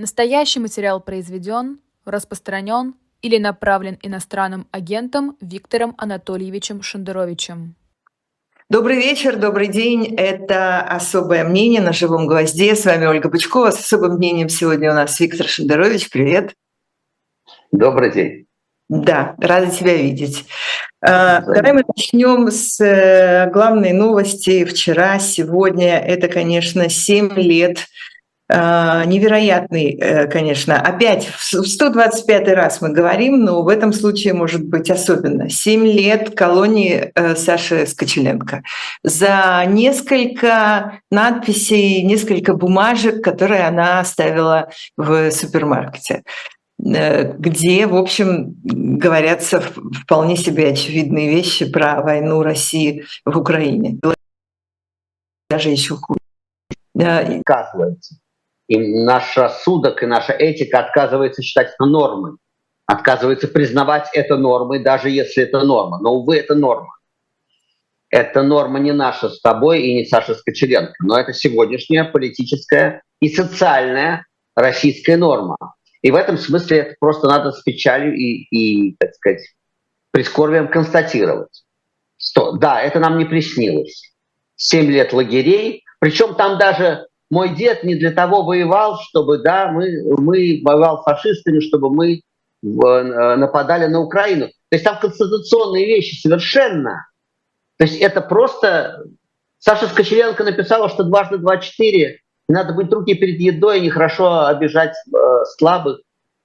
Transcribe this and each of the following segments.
Настоящий материал произведен, распространен или направлен иностранным агентом Виктором Анатольевичем Шендеровичем. Добрый вечер, добрый день. Это «Особое мнение» на «Живом гвозде». С вами Ольга Бычкова. С особым мнением сегодня у нас Виктор Шендерович. Привет. Добрый день. Да, рада тебя видеть. А, давай мы начнем с э, главной новости вчера, сегодня. Это, конечно, 7 лет невероятный, э, конечно. Опять в 125 раз мы говорим, но в этом случае может быть особенно. Семь лет колонии э, Саши Скочеленко. За несколько надписей, несколько бумажек, которые она оставила в супермаркете э, где, в общем, говорятся вполне себе очевидные вещи про войну России в Украине. Даже еще хуже. Оказывается, и наш рассудок, и наша этика отказывается считать это нормой, отказывается признавать это нормой, даже если это норма. Но, увы, это норма. Это норма не наша с тобой и не Саша Скочеленко, но это сегодняшняя политическая и социальная российская норма. И в этом смысле это просто надо с печалью и, и так сказать, прискорбием констатировать. Что, да, это нам не приснилось. Семь лет лагерей, причем там даже мой дед не для того воевал, чтобы, да, мы, мы воевал фашистами, чтобы мы э, нападали на Украину. То есть там конституционные вещи совершенно. То есть это просто... Саша Скочеленко написала, что дважды два четыре. Надо быть руки перед едой, нехорошо обижать э, слабых.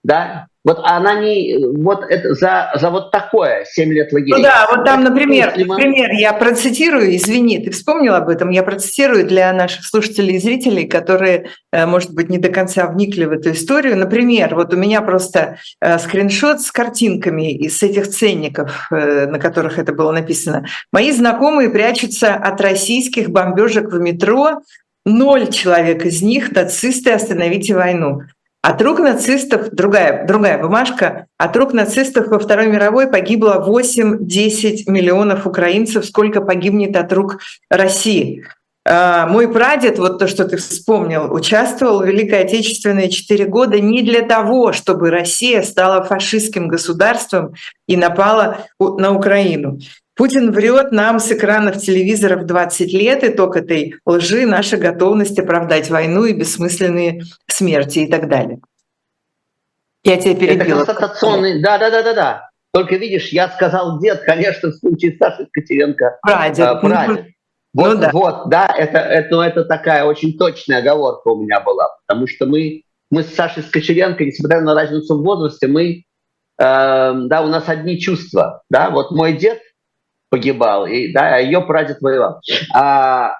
Да? Вот она не, вот это за, за вот такое 7 лет лагеря. Ну да, вот там, например, например, я процитирую, извини, ты вспомнил об этом, я процитирую для наших слушателей и зрителей, которые, э, может быть, не до конца вникли в эту историю. Например, вот у меня просто э, скриншот с картинками из этих ценников, э, на которых это было написано. Мои знакомые прячутся от российских бомбежек в метро, Ноль человек из них нацисты «Остановите войну». От рук нацистов, другая, другая бумажка, от рук нацистов во Второй мировой погибло 8-10 миллионов украинцев, сколько погибнет от рук России. А, мой прадед, вот то, что ты вспомнил, участвовал в Великой Отечественной 4 года не для того, чтобы Россия стала фашистским государством и напала на Украину. Путин врет нам с экранов телевизоров 20 лет, итог этой лжи – наша готовность оправдать войну и бессмысленные смерти и так далее. Я тебя перебила. Это констатационный, да, да, да, да, да. Только видишь, я сказал дед, конечно, в случае Саши Катеренко. Прадед. Э, прадед. Ну вот, ну, да. вот, да, это, это, это такая очень точная оговорка у меня была, потому что мы, мы с Сашей Скочеленко, несмотря на разницу в возрасте, мы, э, да, у нас одни чувства, да, вот мой дед погибал, и, да, а ее прадед воевал. А,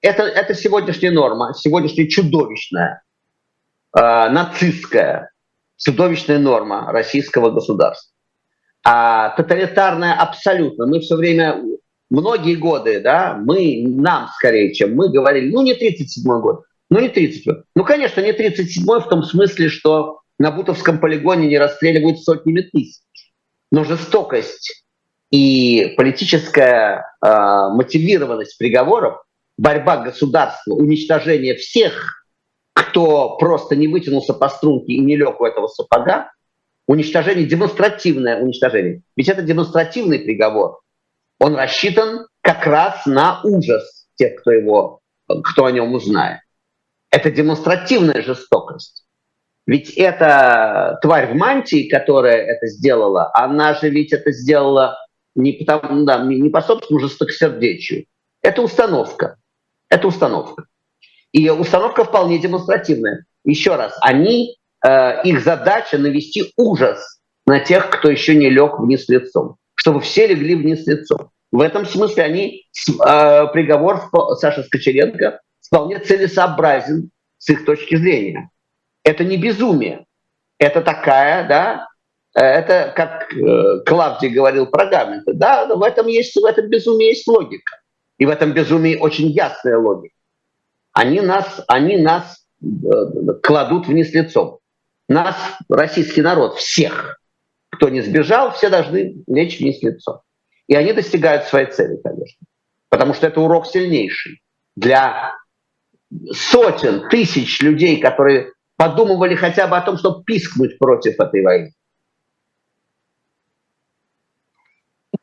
это, это сегодняшняя норма, сегодняшняя чудовищная, нацистская, чудовищная норма российского государства. А тоталитарная абсолютно. Мы все время, многие годы, да, мы, нам скорее, чем мы говорили, ну не 37 год, ну не 37 Ну, конечно, не 37 в том смысле, что на Бутовском полигоне не расстреливают сотнями тысяч. Но жестокость и политическая э, мотивированность приговоров, борьба государства, уничтожение всех, кто просто не вытянулся по струнке и не лег у этого сапога, уничтожение, демонстративное уничтожение. Ведь это демонстративный приговор. Он рассчитан как раз на ужас тех, кто, его, кто о нем узнает. Это демонстративная жестокость. Ведь эта тварь в мантии, которая это сделала, она же ведь это сделала не, потому, да, не по собственному жестокосердечию. Это установка. Это установка. И установка вполне демонстративная. Еще раз, они, э, их задача навести ужас на тех, кто еще не лег вниз лицом, чтобы все легли вниз лицом. В этом смысле они, э, приговор Саши Скочеренко вполне целесообразен с их точки зрения. Это не безумие. Это такая, да, Э, это, как э, Клавдий говорил про Гамлета, да, в этом, есть, в этом безумии есть логика. И в этом безумии очень ясная логика. Они нас, они нас э, кладут вниз лицом. Нас, российский народ, всех, кто не сбежал, все должны лечь вниз лицом. И они достигают своей цели, конечно. Потому что это урок сильнейший для сотен тысяч людей, которые подумывали хотя бы о том, чтобы пискнуть против этой войны.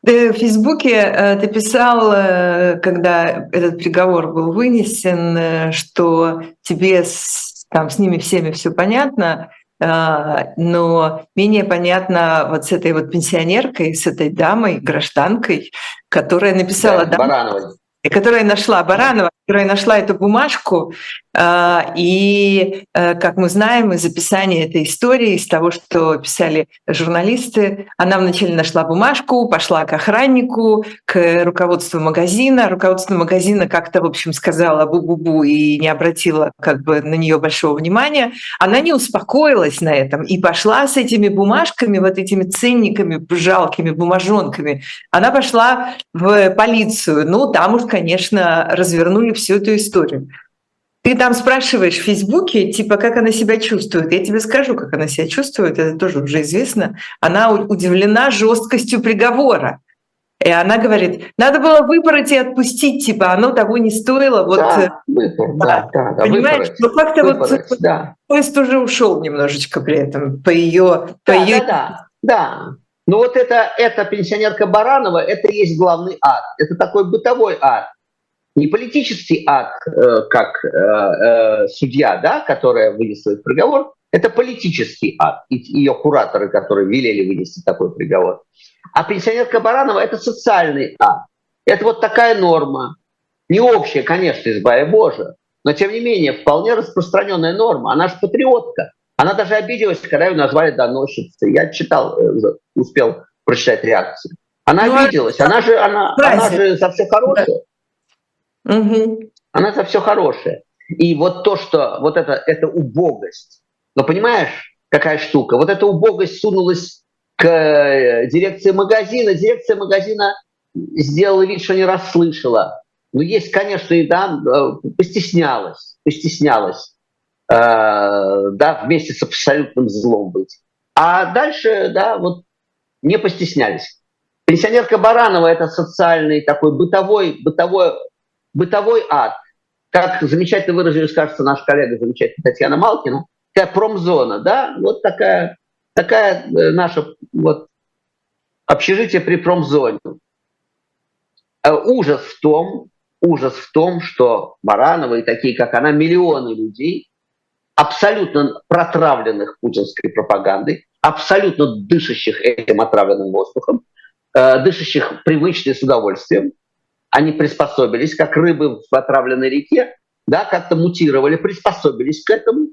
В Фейсбуке э, ты писал, э, когда этот приговор был вынесен, э, что тебе с, там, с ними всеми все понятно, но менее понятно вот с этой вот пенсионеркой, с этой дамой, гражданкой, которая написала... Да, Барановой. которая нашла Баранова, которая нашла эту бумажку, а, и, э, как мы знаем из описания этой истории, из того, что писали журналисты, она вначале нашла бумажку, пошла к охраннику, к руководству магазина. Руководство магазина как-то, в общем, сказала бу-бу-бу и не обратила как бы на нее большого внимания. Она не успокоилась на этом и пошла с этими бумажками, вот этими ценниками, жалкими бумажонками. Она пошла в полицию. Ну, там уж, конечно, развернули всю эту историю. Ты там спрашиваешь в Фейсбуке, типа, как она себя чувствует. Я тебе скажу, как она себя чувствует, это тоже уже известно. Она удивлена жесткостью приговора. И она говорит, надо было выбрать и отпустить, типа, оно того не стоило. Вот, да, э, выбор, да, да, да, Понимаешь, но как-то вот да. поезд уже ушел немножечко при этом по ее... Да, по ее... да, да, да. Ну вот это, эта пенсионерка Баранова, это и есть главный ад. Это такой бытовой ад не политический акт, э, как э, э, судья, да, которая вынесла этот приговор, это политический акт, и ее кураторы, которые велели вынести такой приговор. А пенсионерка Баранова – это социальный акт. Это вот такая норма. Не общая, конечно, избавя Боже, но тем не менее вполне распространенная норма. Она же патриотка. Она даже обиделась, когда ее назвали доносчицей. Я читал, успел прочитать реакцию. Она ну, обиделась. Она же, она, она же за все хорошее. Угу. Она за все хорошее. И вот то, что вот это, это убогость. Но понимаешь, какая штука? Вот эта убогость сунулась к э, дирекции магазина. Дирекция магазина сделала вид, что не расслышала. Ну, есть, конечно, и да, э, постеснялась, постеснялась, э, да, вместе с абсолютным злом быть. А дальше, да, вот не постеснялись. Пенсионерка Баранова – это социальный такой бытовой, бытовой бытовой ад. Как замечательно выразилась, кажется, наш коллега замечательная Татьяна Малкина, такая промзона, да, вот такая, такая э, наша вот общежитие при промзоне. Э, ужас в том, ужас в том, что Баранова и такие, как она, миллионы людей, абсолютно протравленных путинской пропагандой, абсолютно дышащих этим отравленным воздухом, э, дышащих привычно с удовольствием, они приспособились, как рыбы в отравленной реке, да, как-то мутировали, приспособились к этому.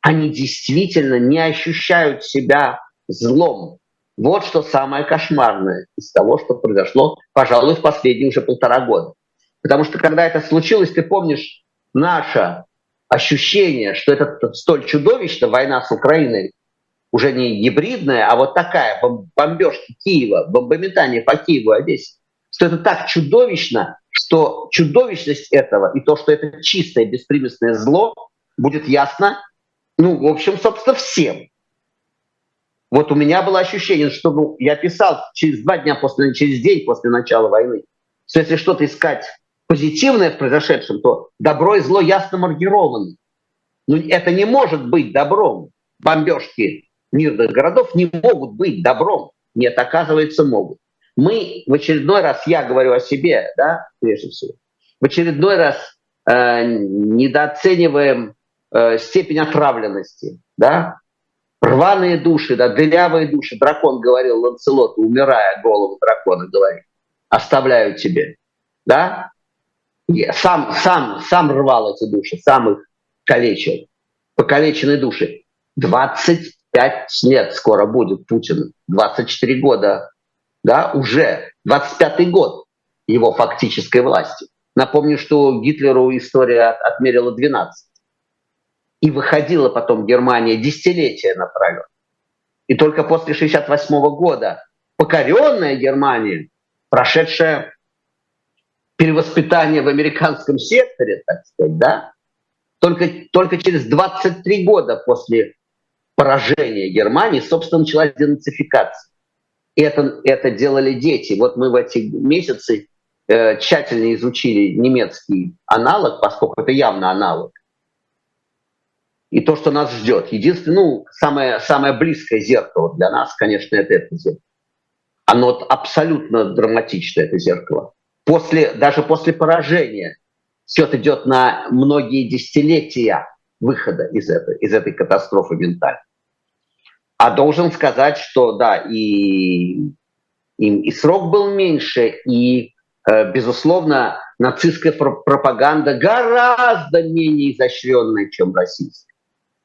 Они действительно не ощущают себя злом. Вот что самое кошмарное из того, что произошло, пожалуй, в последние уже полтора года. Потому что когда это случилось, ты помнишь наше ощущение, что это столь чудовищно, война с Украиной, уже не гибридная, а вот такая, бомбежки Киева, бомбометание по Киеву, Одессе, что это так чудовищно, что чудовищность этого и то, что это чистое беспримесное зло, будет ясно, ну, в общем, собственно, всем. Вот у меня было ощущение, что ну, я писал через два дня после, через день после начала войны, что если что-то искать позитивное в произошедшем, то добро и зло ясно маркированы. Но это не может быть добром. Бомбежки мирных городов не могут быть добром. Нет, оказывается, могут мы в очередной раз, я говорю о себе, да, прежде всего, в очередной раз э, недооцениваем э, степень отравленности, да, рваные души, да, дырявые души. Дракон говорил Ланцелоту, умирая, голову дракона говорит, оставляю тебе, да. Я сам, сам, сам рвал эти души, сам их калечил, покалеченные души. 25 лет скоро будет Путин, 24 года да, уже 25-й год его фактической власти. Напомню, что Гитлеру история отмерила 12. И выходила потом Германия десятилетия напролет. И только после 68 года покоренная Германия, прошедшая перевоспитание в американском секторе, так сказать, да, только, только через 23 года после поражения Германии, собственно, началась денацификация это, это делали дети. Вот мы в эти месяцы э, тщательно изучили немецкий аналог, поскольку это явно аналог. и то, что нас ждет. Единственное, ну, самое, самое близкое зеркало для нас, конечно, это это зеркало. Оно абсолютно драматичное, это зеркало. После, даже после поражения счет идет на многие десятилетия выхода из этой, из этой катастрофы ментальной. А должен сказать, что да, и, и, и срок был меньше, и, э, безусловно, нацистская пропаганда гораздо менее изощренная, чем российская.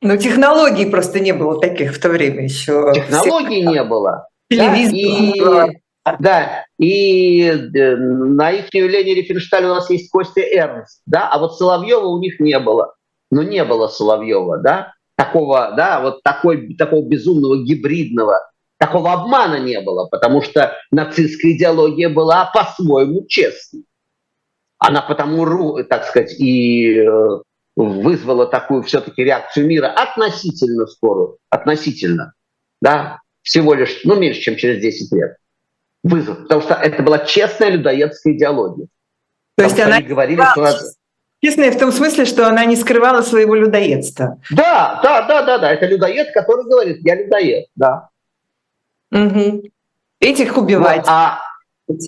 Но технологий просто не было таких в то время еще. Технологий Всех... не было. Телевизор. Да, и, да, и э, на их явление Рифеншталь у нас есть Костя Эрнст, да, а вот Соловьева у них не было. Ну, не было Соловьева, да, такого, да, вот такой, такого безумного гибридного, такого обмана не было, потому что нацистская идеология была по-своему честной. Она потому, так сказать, и э, вызвала такую все-таки реакцию мира относительно скорую, относительно, да, всего лишь, ну, меньше, чем через 10 лет. Вызов, потому что это была честная людоедская идеология. То есть она говорили, что Честная в том смысле, что она не скрывала своего людоедства. Да, да, да, да, да. Это людоед, который говорит, я людоед, да. Угу. Этих убивать. Вот, а,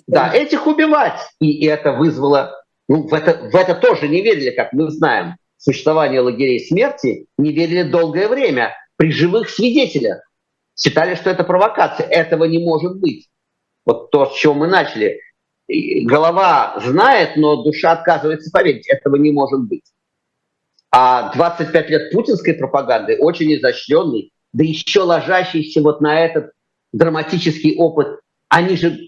да, этих убивать. И это вызвало, ну, в это, в это тоже не верили, как мы знаем. Существование лагерей смерти не верили долгое время при живых свидетелях. Считали, что это провокация. Этого не может быть. Вот то, с чего мы начали голова знает, но душа отказывается поверить. Этого не может быть. А 25 лет путинской пропаганды очень изощренный, да еще ложащийся вот на этот драматический опыт, они же,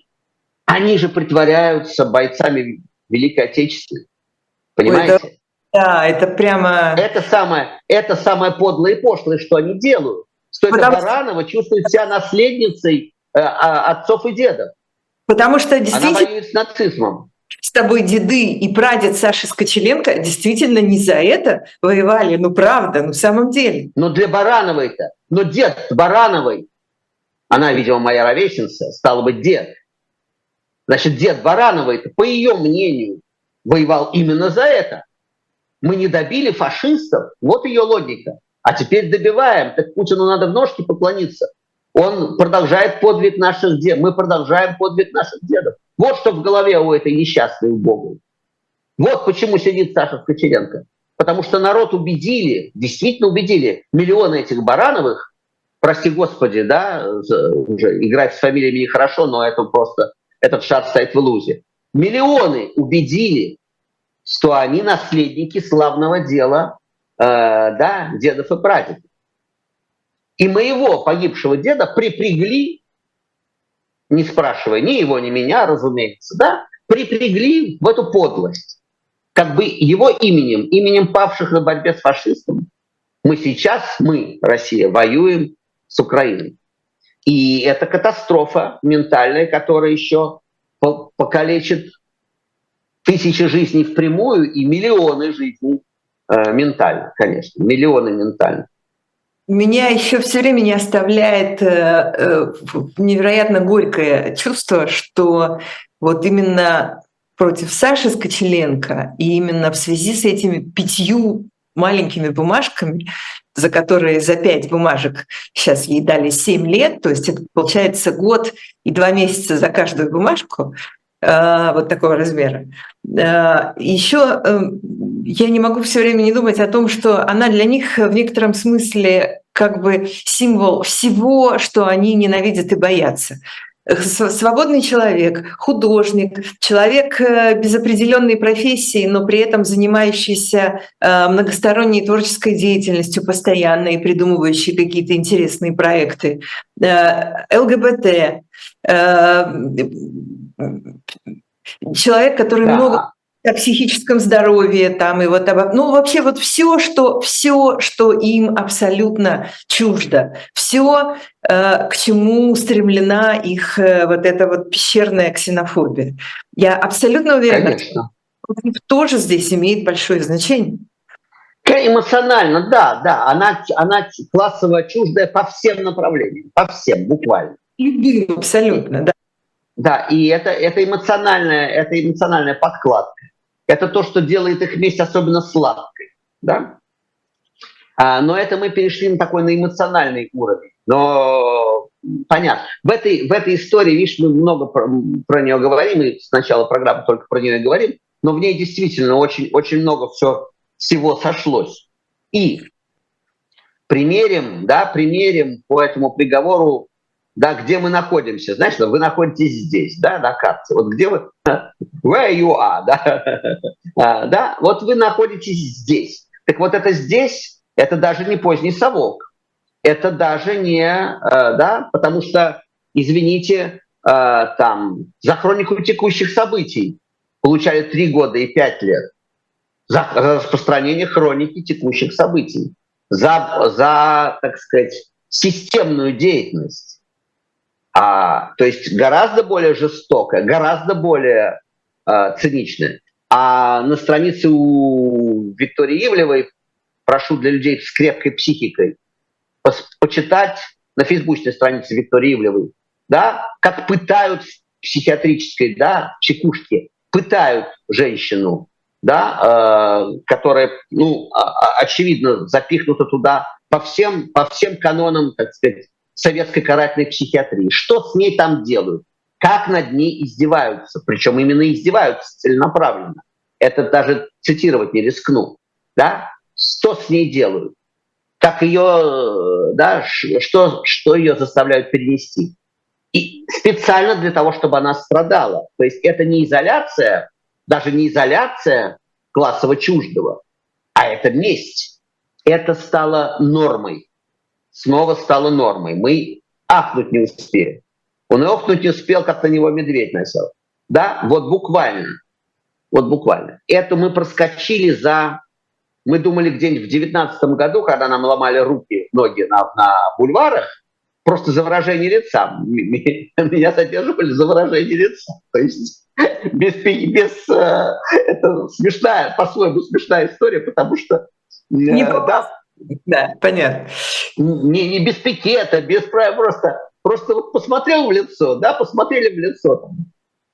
они же притворяются бойцами Великой Отечественной. Понимаете? это, да, это прямо... Это самое, это самое подлое и пошлое, что они делают. Что Потому... это Баранова чувствует себя наследницей э, а, отцов и дедов. Потому что действительно... Она воюет с нацизмом. С тобой деды и прадед Саши Скочеленко действительно не за это воевали. Ну, правда, ну, в самом деле. Но для Барановой-то. Но дед Барановой, она, видимо, моя ровесница, стала быть, дед. Значит, дед Барановой, по ее мнению, воевал именно за это. Мы не добили фашистов, вот ее логика. А теперь добиваем, так Путину надо в ножки поклониться он продолжает подвиг наших дедов. Мы продолжаем подвиг наших дедов. Вот что в голове у этой несчастной Богу. Вот почему сидит Саша Скочеренко. Потому что народ убедили, действительно убедили, миллионы этих Барановых, прости господи, да, уже играть с фамилиями нехорошо, но это просто, этот шаг стоит в лузе. Миллионы убедили, что они наследники славного дела, э, да, дедов и прадедов. И моего погибшего деда припрягли, не спрашивая ни его, ни меня, разумеется, да, припрягли в эту подлость. Как бы его именем, именем павших на борьбе с фашистом, мы сейчас, мы, Россия, воюем с Украиной. И это катастрофа ментальная, которая еще покалечит тысячи жизней впрямую и миллионы жизней э, ментально, конечно, миллионы ментально. Меня еще все время не оставляет э, э, невероятно горькое чувство, что вот именно против Саши Скочеленко и именно в связи с этими пятью маленькими бумажками, за которые за пять бумажек сейчас ей дали семь лет, то есть это получается год и два месяца за каждую бумажку, э, вот такого размера. Еще я не могу все время не думать о том, что она для них в некотором смысле как бы символ всего, что они ненавидят и боятся свободный человек, художник, человек э, без определенной профессии, но при этом занимающийся э, многосторонней творческой деятельностью постоянно и придумывающий какие-то интересные проекты, э, ЛГБТ, человек, который да. много о психическом здоровье, там и вот об, ну вообще вот все, что все, что им абсолютно чуждо, все, э, к чему устремлена их э, вот эта вот пещерная ксенофобия. Я абсолютно уверена, Конечно. что тоже здесь имеет большое значение. Эмоционально, да, да, она, она классово чуждая по всем направлениям, по всем буквально. Любим абсолютно, да. Да, и это, это, эмоциональная, это эмоциональная подкладка. Это то, что делает их месть особенно сладкой. Да? А, но это мы перешли на такой на эмоциональный уровень. Но понятно. В этой, в этой истории, видишь, мы много про, про нее говорим, и сначала программы только про нее говорим, но в ней действительно очень, очень много все, всего сошлось. И примерим, да, примерим по этому приговору, да, где мы находимся. Знаешь, вы находитесь здесь, да, на карте. Вот где вы, where you are, да, а, да, вот вы находитесь здесь. Так вот это здесь, это даже не поздний совок, это даже не, э, да, потому что, извините, э, там, за хронику текущих событий получали три года и пять лет за распространение хроники текущих событий, за, за так сказать, системную деятельность. А, то есть гораздо более жестокая, гораздо более а, циничная. А на странице у Виктории Ивлевой, прошу для людей с крепкой психикой, почитать на фейсбучной странице Виктории Ивлевой, да, как пытают в психиатрической да, чекушке пытают женщину, да, э, которая, ну, очевидно, запихнута туда по всем, по всем канонам, так сказать, советской карательной психиатрии. Что с ней там делают? Как над ней издеваются? Причем именно издеваются целенаправленно. Это даже цитировать не рискну. Да? Что с ней делают? Как ее, да, что, что ее заставляют перенести? И специально для того, чтобы она страдала. То есть это не изоляция, даже не изоляция классово чуждого, а это месть. Это стало нормой. Снова стало нормой. Мы ахнуть не успели. Он и охнуть не успел, как на него медведь носил. Да, вот буквально. Вот буквально. Это мы проскочили за... Мы думали где-нибудь в девятнадцатом году, когда нам ломали руки, ноги на, на бульварах, просто за выражение лица. Меня задерживали за выражение лица. То есть без, без э, это смешная, по-своему смешная история, потому что э, не да, да, понятно. Не, не без пикета, без просто просто вот посмотрел в лицо, да, посмотрели в лицо, там,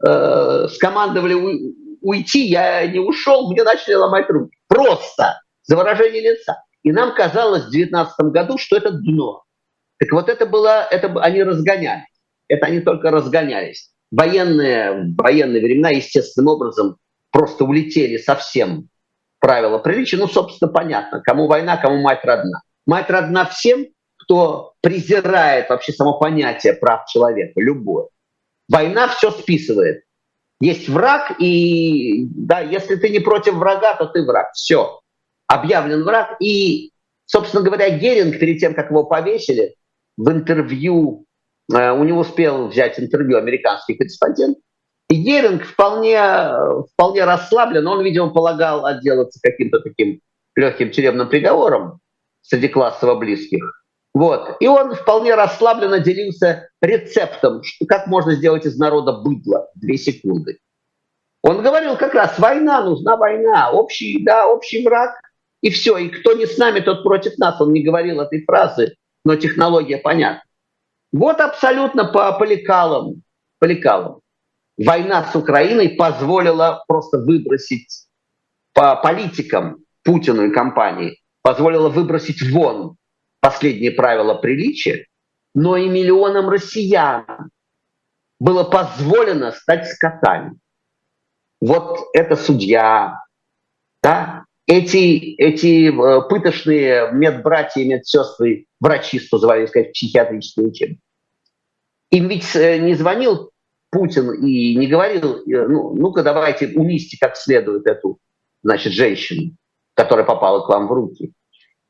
э, скомандовали у, уйти, я не ушел, мне начали ломать руки. Просто за выражение лица. И нам казалось в 2019 году, что это дно. Так вот это было, это они разгонялись. Это они только разгонялись. Военные, военные времена естественным образом просто улетели совсем правила приличия. Ну, собственно, понятно, кому война, кому мать родна. Мать родна всем, кто презирает вообще само понятие прав человека, любое. Война все списывает. Есть враг, и да, если ты не против врага, то ты враг. Все. Объявлен враг. И, собственно говоря, Геринг перед тем, как его повесили, в интервью, э, у него успел взять интервью американский корреспондент, и Геринг вполне, вполне расслаблен, он, видимо, полагал отделаться каким-то таким легким тюремным приговором среди классово близких. Вот. И он вполне расслабленно делился рецептом, что, как можно сделать из народа быдло. Две секунды. Он говорил как раз, война, нужна война, общий, да, общий враг, и все. И кто не с нами, тот против нас. Он не говорил этой фразы, но технология понятна. Вот абсолютно по, по лекалам, по лекалам. Война с Украиной позволила просто выбросить по политикам Путину и компании, позволила выбросить вон последние правила приличия, но и миллионам россиян было позволено стать скотами. Вот это судья, да, эти, эти э, пыточные медбратья и медсестры, врачи, что звали, сказать, психиатрические учебники. Им ведь э, не звонил Путин и не говорил, э, ну, ну-ка давайте унести как следует эту, значит, женщину, которая попала к вам в руки.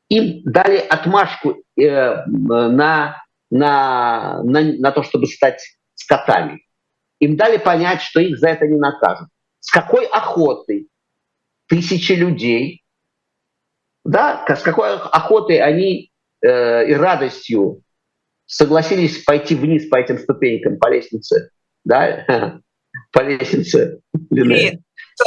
Им дали отмашку э, на, на, на, на то, чтобы стать скотами. Им дали понять, что их за это не накажут. С какой охотой тысячи людей, да, с какой охотой они э, и радостью согласились пойти вниз по этим ступенькам, по лестнице, да, по лестнице.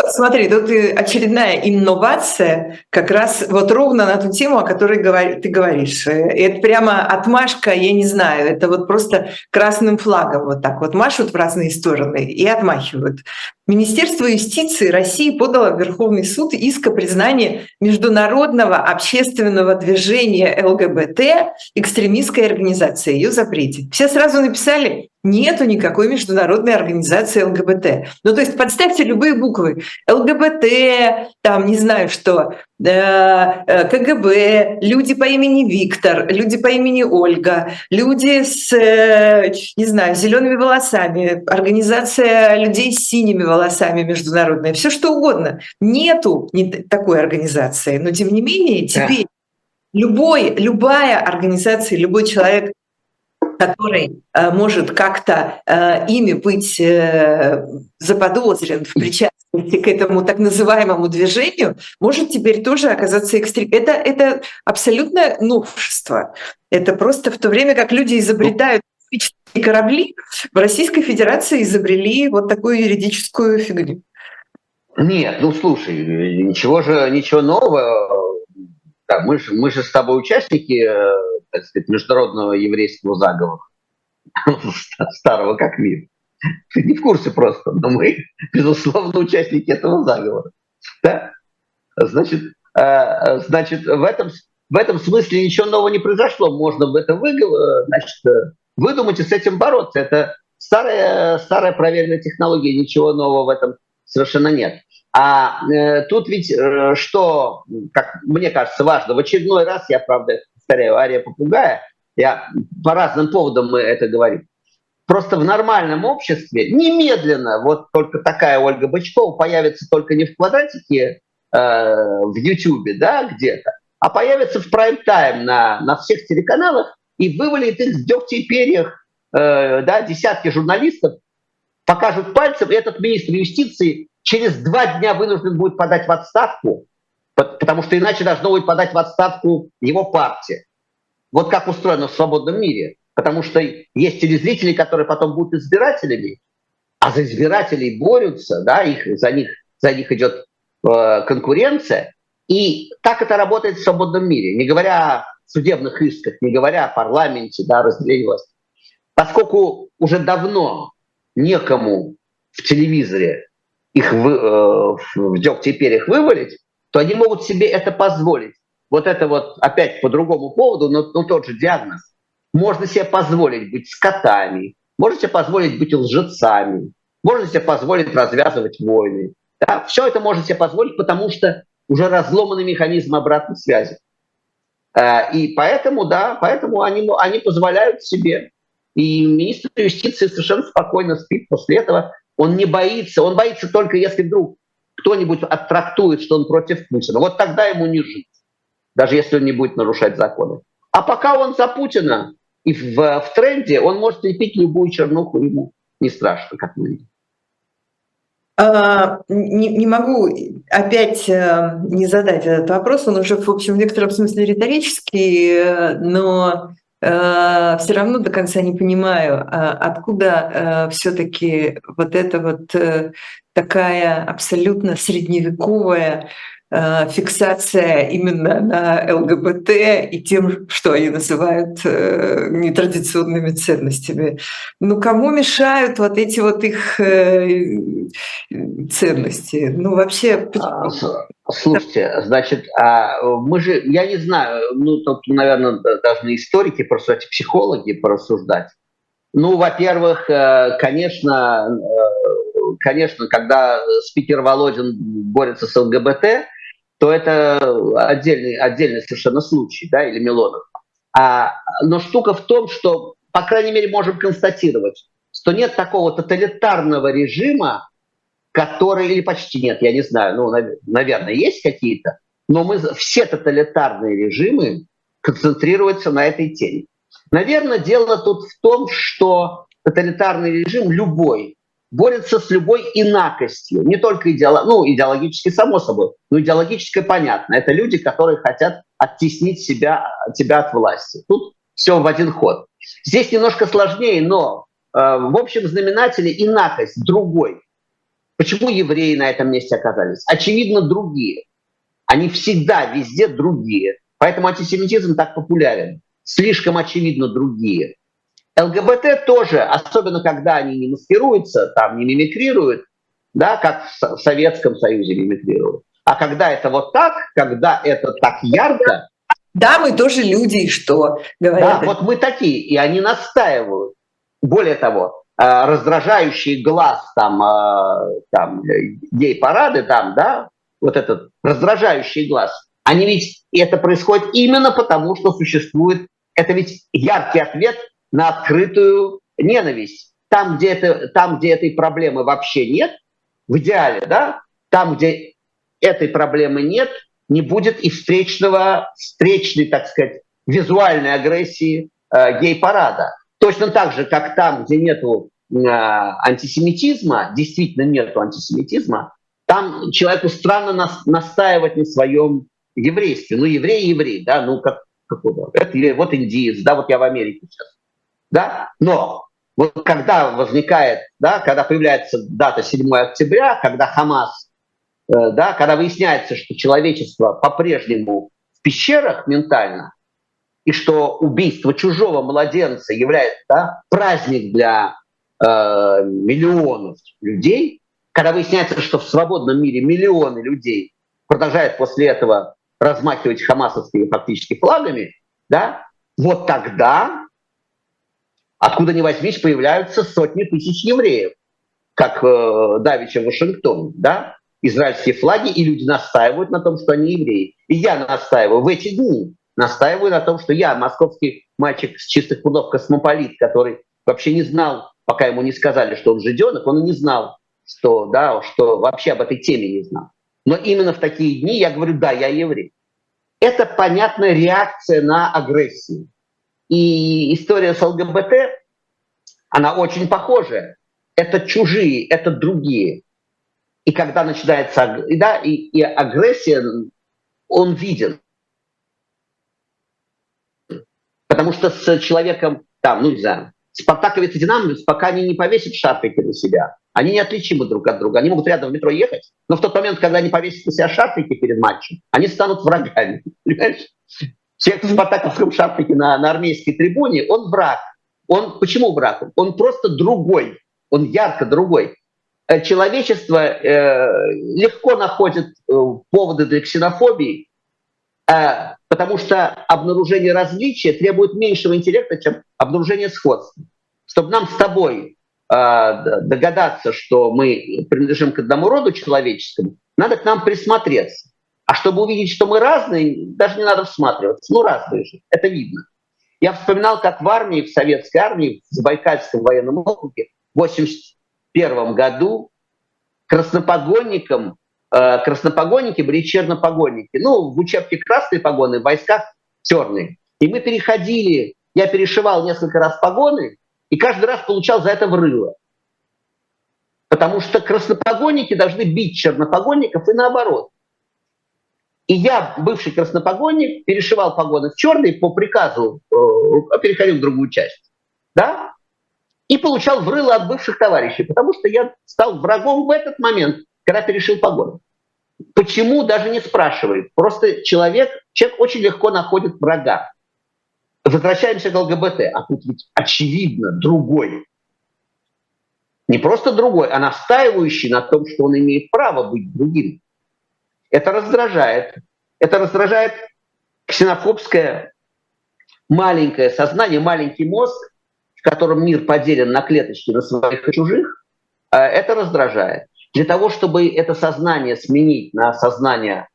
Смотри, тут очередная инновация как раз вот ровно на ту тему, о которой ты говоришь. Это прямо отмашка, я не знаю, это вот просто красным флагом вот так вот машут в разные стороны и отмахивают. Министерство юстиции России подало в Верховный суд иск о признании международного общественного движения ЛГБТ экстремистской организацией, ее запрете. Все сразу написали, нету никакой международной организации ЛГБТ. Ну, то есть подставьте любые буквы. ЛГБТ, там, не знаю что, э, КГБ, люди по имени Виктор, люди по имени Ольга, люди с, э, не знаю, зелеными волосами, организация людей с синими волосами международная, все что угодно. Нету такой организации, но тем не менее теперь любой, любая организация, любой человек, который э, может как-то э, ими быть э, заподозрен в причастности к этому так называемому движению, может теперь тоже оказаться экстрем. Это, это абсолютное новшество. Это просто в то время, как люди изобретают космические корабли, в Российской Федерации изобрели вот такую юридическую фигню. Нет, ну слушай, ничего же, ничего нового. Да, мы, же, мы же с тобой участники так сказать, международного еврейского заговора, старого как мир. Ты не в курсе просто, но мы, безусловно, участники этого заговора. Да? Значит, э, значит в, этом, в этом смысле ничего нового не произошло. Можно в это выговор, значит, выдумать и с этим бороться. Это старая, старая проверенная технология, ничего нового в этом совершенно нет. А э, тут ведь э, что, как мне кажется, важно, в очередной раз, я, правда, повторяю, ария попугая, я по разным поводам мы это говорим. Просто в нормальном обществе немедленно вот только такая Ольга Бычкова появится только не в квадратике э, в Ютьюбе, да, где-то, а появится в прайм-тайм на, на всех телеканалах и вывалит их в дегте и перьях, э, да, десятки журналистов, покажут пальцем, и этот министр юстиции через два дня вынужден будет подать в отставку, потому что иначе должно будет подать в отставку его партия. Вот как устроено в свободном мире. Потому что есть телезрители, которые потом будут избирателями, а за избирателей борются, да, их, за, них, за них идет э, конкуренция. И так это работает в свободном мире, не говоря судебных исках, не говоря о парламенте, да, разделении власти. Поскольку уже давно некому в телевизоре их в, э, в дегте перьях вывалить, то они могут себе это позволить. Вот это вот опять по другому поводу, но, но тот же диагноз. Можно себе позволить быть скотами, можно себе позволить быть лжецами, можно себе позволить развязывать войны. Да? Все это можно себе позволить, потому что уже разломаны механизмы обратной связи. Э, и поэтому, да, поэтому они, они позволяют себе. И министр юстиции совершенно спокойно спит после этого. Он не боится, он боится только, если вдруг кто-нибудь оттрактует, что он против Путина. Вот тогда ему не жить, даже если он не будет нарушать законы. А пока он за Путина и в, в тренде, он может лепить любую чернуху, ему не страшно, как мы видим. А, не, не могу опять э, не задать этот вопрос, он уже, в общем, в некотором смысле риторический, э, но э, все равно до конца не понимаю, а откуда все-таки вот эта вот такая абсолютно средневековая Э, фиксация именно на ЛГБТ и тем, что они называют э, нетрадиционными ценностями. Ну, кому мешают вот эти вот их э, ценности? Ну, вообще... А, слушайте, значит, а мы же, я не знаю, ну, тут, наверное, должны историки, просто психологи порассуждать. Ну, во-первых, конечно, конечно, когда спикер Володин борется с ЛГБТ, то это отдельный, отдельный совершенно случай, да, или Милонов. А, но штука в том, что, по крайней мере, можем констатировать, что нет такого тоталитарного режима, который, или почти нет, я не знаю, ну, наверное, есть какие-то, но мы, все тоталитарные режимы концентрируются на этой теме. Наверное, дело тут в том, что тоталитарный режим любой борется с любой инакостью, не только идеолог, ну, идеологически, само собой, но идеологически понятно. Это люди, которые хотят оттеснить себя, тебя от власти. Тут все в один ход. Здесь немножко сложнее, но э, в общем знаменателе инакость, другой. Почему евреи на этом месте оказались? Очевидно, другие. Они всегда везде другие. Поэтому антисемитизм так популярен. Слишком очевидно другие. ЛГБТ тоже, особенно когда они не маскируются, там не мимикрируют, да, как в Советском Союзе мимикрировали. А когда это вот так, когда это так ярко... Да, мы тоже люди, и что говорят. Да, вот мы такие, и они настаивают. Более того, э, раздражающий глаз там, э, там гей-парады там, да, вот этот раздражающий глаз, они ведь, это происходит именно потому, что существует, это ведь яркий ответ на открытую ненависть. Там, где, это, там, где этой проблемы вообще нет, в идеале, да, там, где этой проблемы нет, не будет и встречного, встречной, так сказать, визуальной агрессии э, гей-парада. Точно так же, как там, где нету э, антисемитизма, действительно нету антисемитизма, там человеку странно нас, настаивать на своем еврействе. Ну, еврей еврей, да, ну, как, как это, вот индиец, да, вот я в Америке сейчас. Да, но вот когда возникает, да, когда появляется дата 7 октября, когда Хамас Э, да, когда выясняется, что человечество по-прежнему в пещерах ментально, и что убийство чужого младенца является да, праздник для э, миллионов людей, когда выясняется, что в свободном мире миллионы людей продолжают после этого размахивать хамасовскими фактически флагами, да, вот тогда, откуда ни возьмись, появляются сотни тысяч евреев, как э, Давича в да, израильские флаги, и люди настаивают на том, что они евреи. И я настаиваю в эти дни, настаиваю на том, что я московский мальчик с чистых пудов космополит, который вообще не знал, пока ему не сказали, что он жиденок, он и не знал, что, да, что вообще об этой теме не знал. Но именно в такие дни я говорю, да, я еврей. Это понятная реакция на агрессию. И история с ЛГБТ, она очень похожая. Это чужие, это другие. И когда начинается да, и, и агрессия, он виден. Потому что с человеком, там, ну не знаю, спартаковец и динамовец, пока они не повесят шарфики на себя, они неотличимы друг от друга. Они могут рядом в метро ехать, но в тот момент, когда они повесят на себя шарфики перед матчем, они станут врагами. Понимаешь? Человек в спартаковском шарфике на, на армейской трибуне, он враг. Он, почему враг? Он просто другой. Он ярко другой. Э, человечество э, легко находит э, поводы для ксенофобии, потому что обнаружение различия требует меньшего интеллекта, чем обнаружение сходства. Чтобы нам с тобой догадаться, что мы принадлежим к одному роду человеческому, надо к нам присмотреться. А чтобы увидеть, что мы разные, даже не надо всматриваться. Ну, разные же, это видно. Я вспоминал, как в армии, в советской армии, в Забайкальском военном округе, 80 1941 году краснопогонникам, э, краснопогонники были чернопогонники. Ну, в учебке красные погоны, в войсках черные. И мы переходили, я перешивал несколько раз погоны, и каждый раз получал за это врыло. Потому что краснопогонники должны бить чернопогонников и наоборот. И я, бывший краснопогонник, перешивал погоны в черные по приказу, э, переходил в другую часть. Да? и получал врыло от бывших товарищей, потому что я стал врагом в этот момент, когда перешил погоны. Почему, даже не спрашивает. Просто человек, человек очень легко находит врага. Возвращаемся к ЛГБТ, а тут ведь очевидно другой. Не просто другой, а настаивающий на том, что он имеет право быть другим. Это раздражает. Это раздражает ксенофобское маленькое сознание, маленький мозг, в котором мир поделен на клеточки на своих и чужих, э, это раздражает. Для того, чтобы это сознание сменить на сознание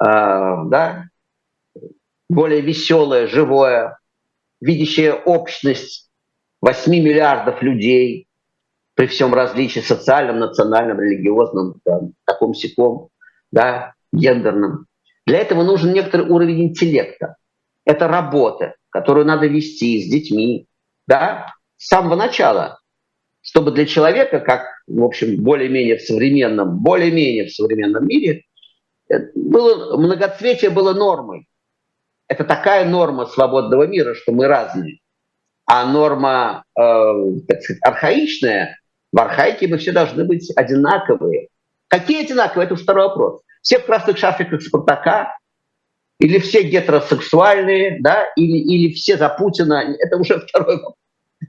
э, да, более веселое, живое, видящее общность 8 миллиардов людей при всем различии социальном, национальном, религиозном, там, таком сяком, да, гендерном. Для этого нужен некоторый уровень интеллекта. Это работа, которую надо вести с детьми, да, с самого начала, чтобы для человека, как, в общем, более-менее в современном, более-менее в современном мире, э, было, многоцветие было нормой. Это такая норма свободного мира, что мы разные. А норма, э, так сказать, архаичная, в архаике мы все должны быть одинаковые. Какие одинаковые? Это второй вопрос. Все в красных шарфиках Спартака, или все гетеросексуальные, да, или, или все за Путина, это уже второй вопрос.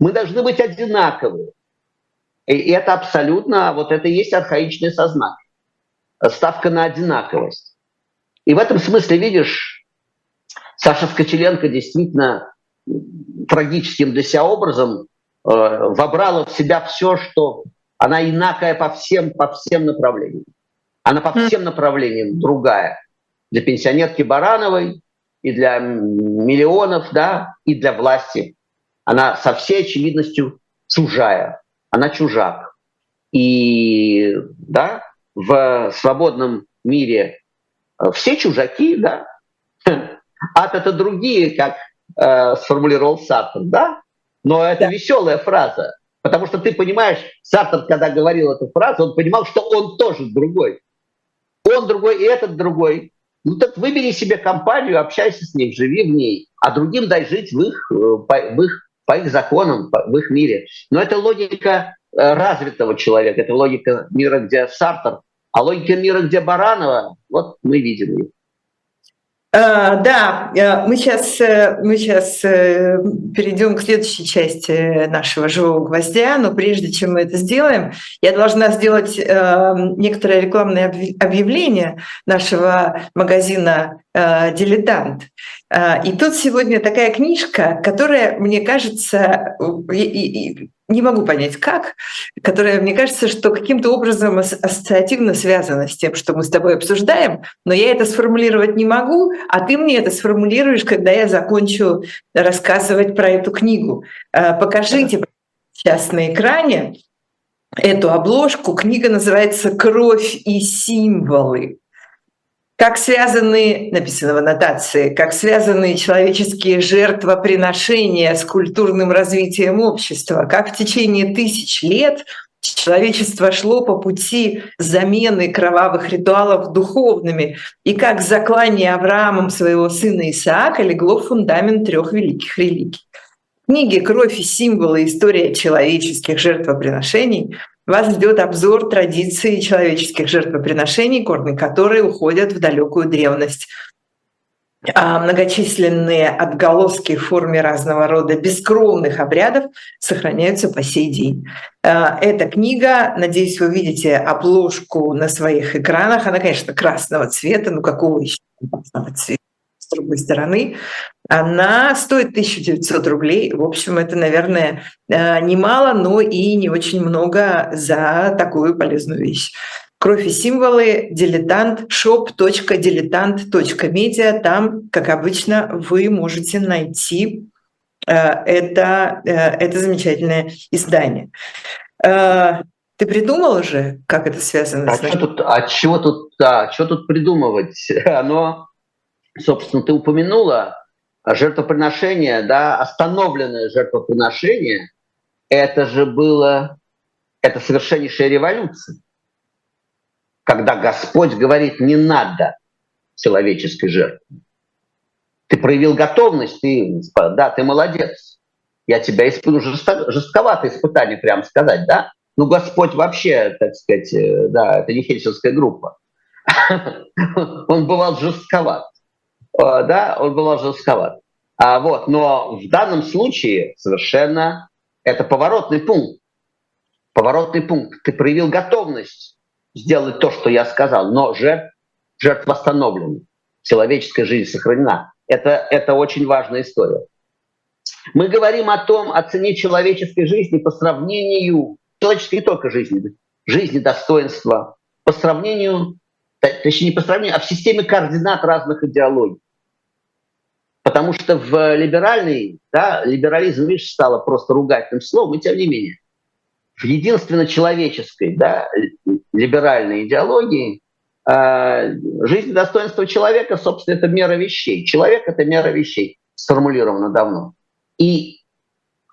Мы должны быть одинаковые. И это абсолютно, вот это и есть архаичное сознание. Ставка на одинаковость. И в этом смысле, видишь, Саша Скочеленко действительно трагическим для себя образом э, вобрала в себя все, что она инакая по всем, по всем направлениям. Она по всем направлениям другая. Для пенсионерки Барановой и для миллионов, да, и для власти. Она со всей очевидностью чужая. Она чужак. И, да, в свободном мире э, все чужаки, да. Ад это другие, как э, сформулировал Сартер, да? Но это да. веселая фраза, потому что ты понимаешь, Сартер, когда говорил эту фразу, он понимал, что он тоже другой. Он другой, и этот другой. Ну так выбери себе компанию, общайся с ней, живи в ней, а другим дай жить в их, э, по, в их, по их законам, в их мире. Но это логика э, развитого человека, это логика мира, где Сартер, а логика мира, где Баранова, вот мы видим ее. А, да, э, мы сейчас, э, мы сейчас э, перейдем к следующей части нашего живого гвоздя, но прежде чем мы это сделаем, я должна сделать некоторое рекламное объявление нашего магазина «Дилетант». И тут сегодня такая книжка, которая, мне кажется, не могу понять как, которая, мне кажется, что каким-то образом ассоциативно связана с тем, что мы с тобой обсуждаем, но я это сформулировать не могу, а ты мне это сформулируешь, когда я закончу рассказывать про эту книгу. Э, покажите сейчас на экране эту обложку. Книга называется «Кровь и символы» как связаны, написано в аннотации, как связаны человеческие жертвоприношения с культурным развитием общества, как в течение тысяч лет человечество шло по пути замены кровавых ритуалов духовными, и как заклание Авраамом своего сына Исаака легло в фундамент трех великих религий. В книге «Кровь и символы. История человеческих жертвоприношений» Вас ждет обзор традиций человеческих жертвоприношений, корни которые уходят в далекую древность. А многочисленные отголоски в форме разного рода бескровных обрядов сохраняются по сей день. А, эта книга, надеюсь, вы видите обложку на своих экранах. Она, конечно, красного цвета, ну какого еще красного цвета? С другой стороны, она стоит 1900 рублей. В общем, это, наверное, э, немало, но и не очень много за такую полезную вещь. Кровь и символы, дилетант, shop.diletant.media. Там, как обычно, вы можете найти э, это, э, это замечательное издание. Ты придумал уже, как это связано а с что тут, А чего тут, да, что тут придумывать? Оно собственно, ты упомянула жертвоприношение, да, остановленное жертвоприношение, это же было, это совершеннейшая революция. Когда Господь говорит, не надо человеческой жертвы. Ты проявил готовность, ты, да, ты молодец. Я тебя испытываю, жестковатое испытание, прям сказать, да? Ну, Господь вообще, так сказать, э, да, это не хельсинская группа. Он бывал жестковат. Э, да, он был жестковат. А, вот, но в данном случае совершенно это поворотный пункт. Поворотный пункт. Ты проявил готовность сделать то, что я сказал, но жертв, жертв восстановлена. Человеческая жизнь сохранена. Это, это очень важная история. Мы говорим о том, о цене человеческой жизни по сравнению, человеческой не только жизни, жизни, достоинства, по сравнению, точнее не по сравнению, а в системе координат разных идеологий. Потому что в либеральный, да, либерализм, видишь, стало просто ругательным словом, и тем не менее, в единственно человеческой, да, либеральной идеологии э, жизнь и достоинство человека, собственно, это мера вещей. Человек — это мера вещей, сформулировано давно. И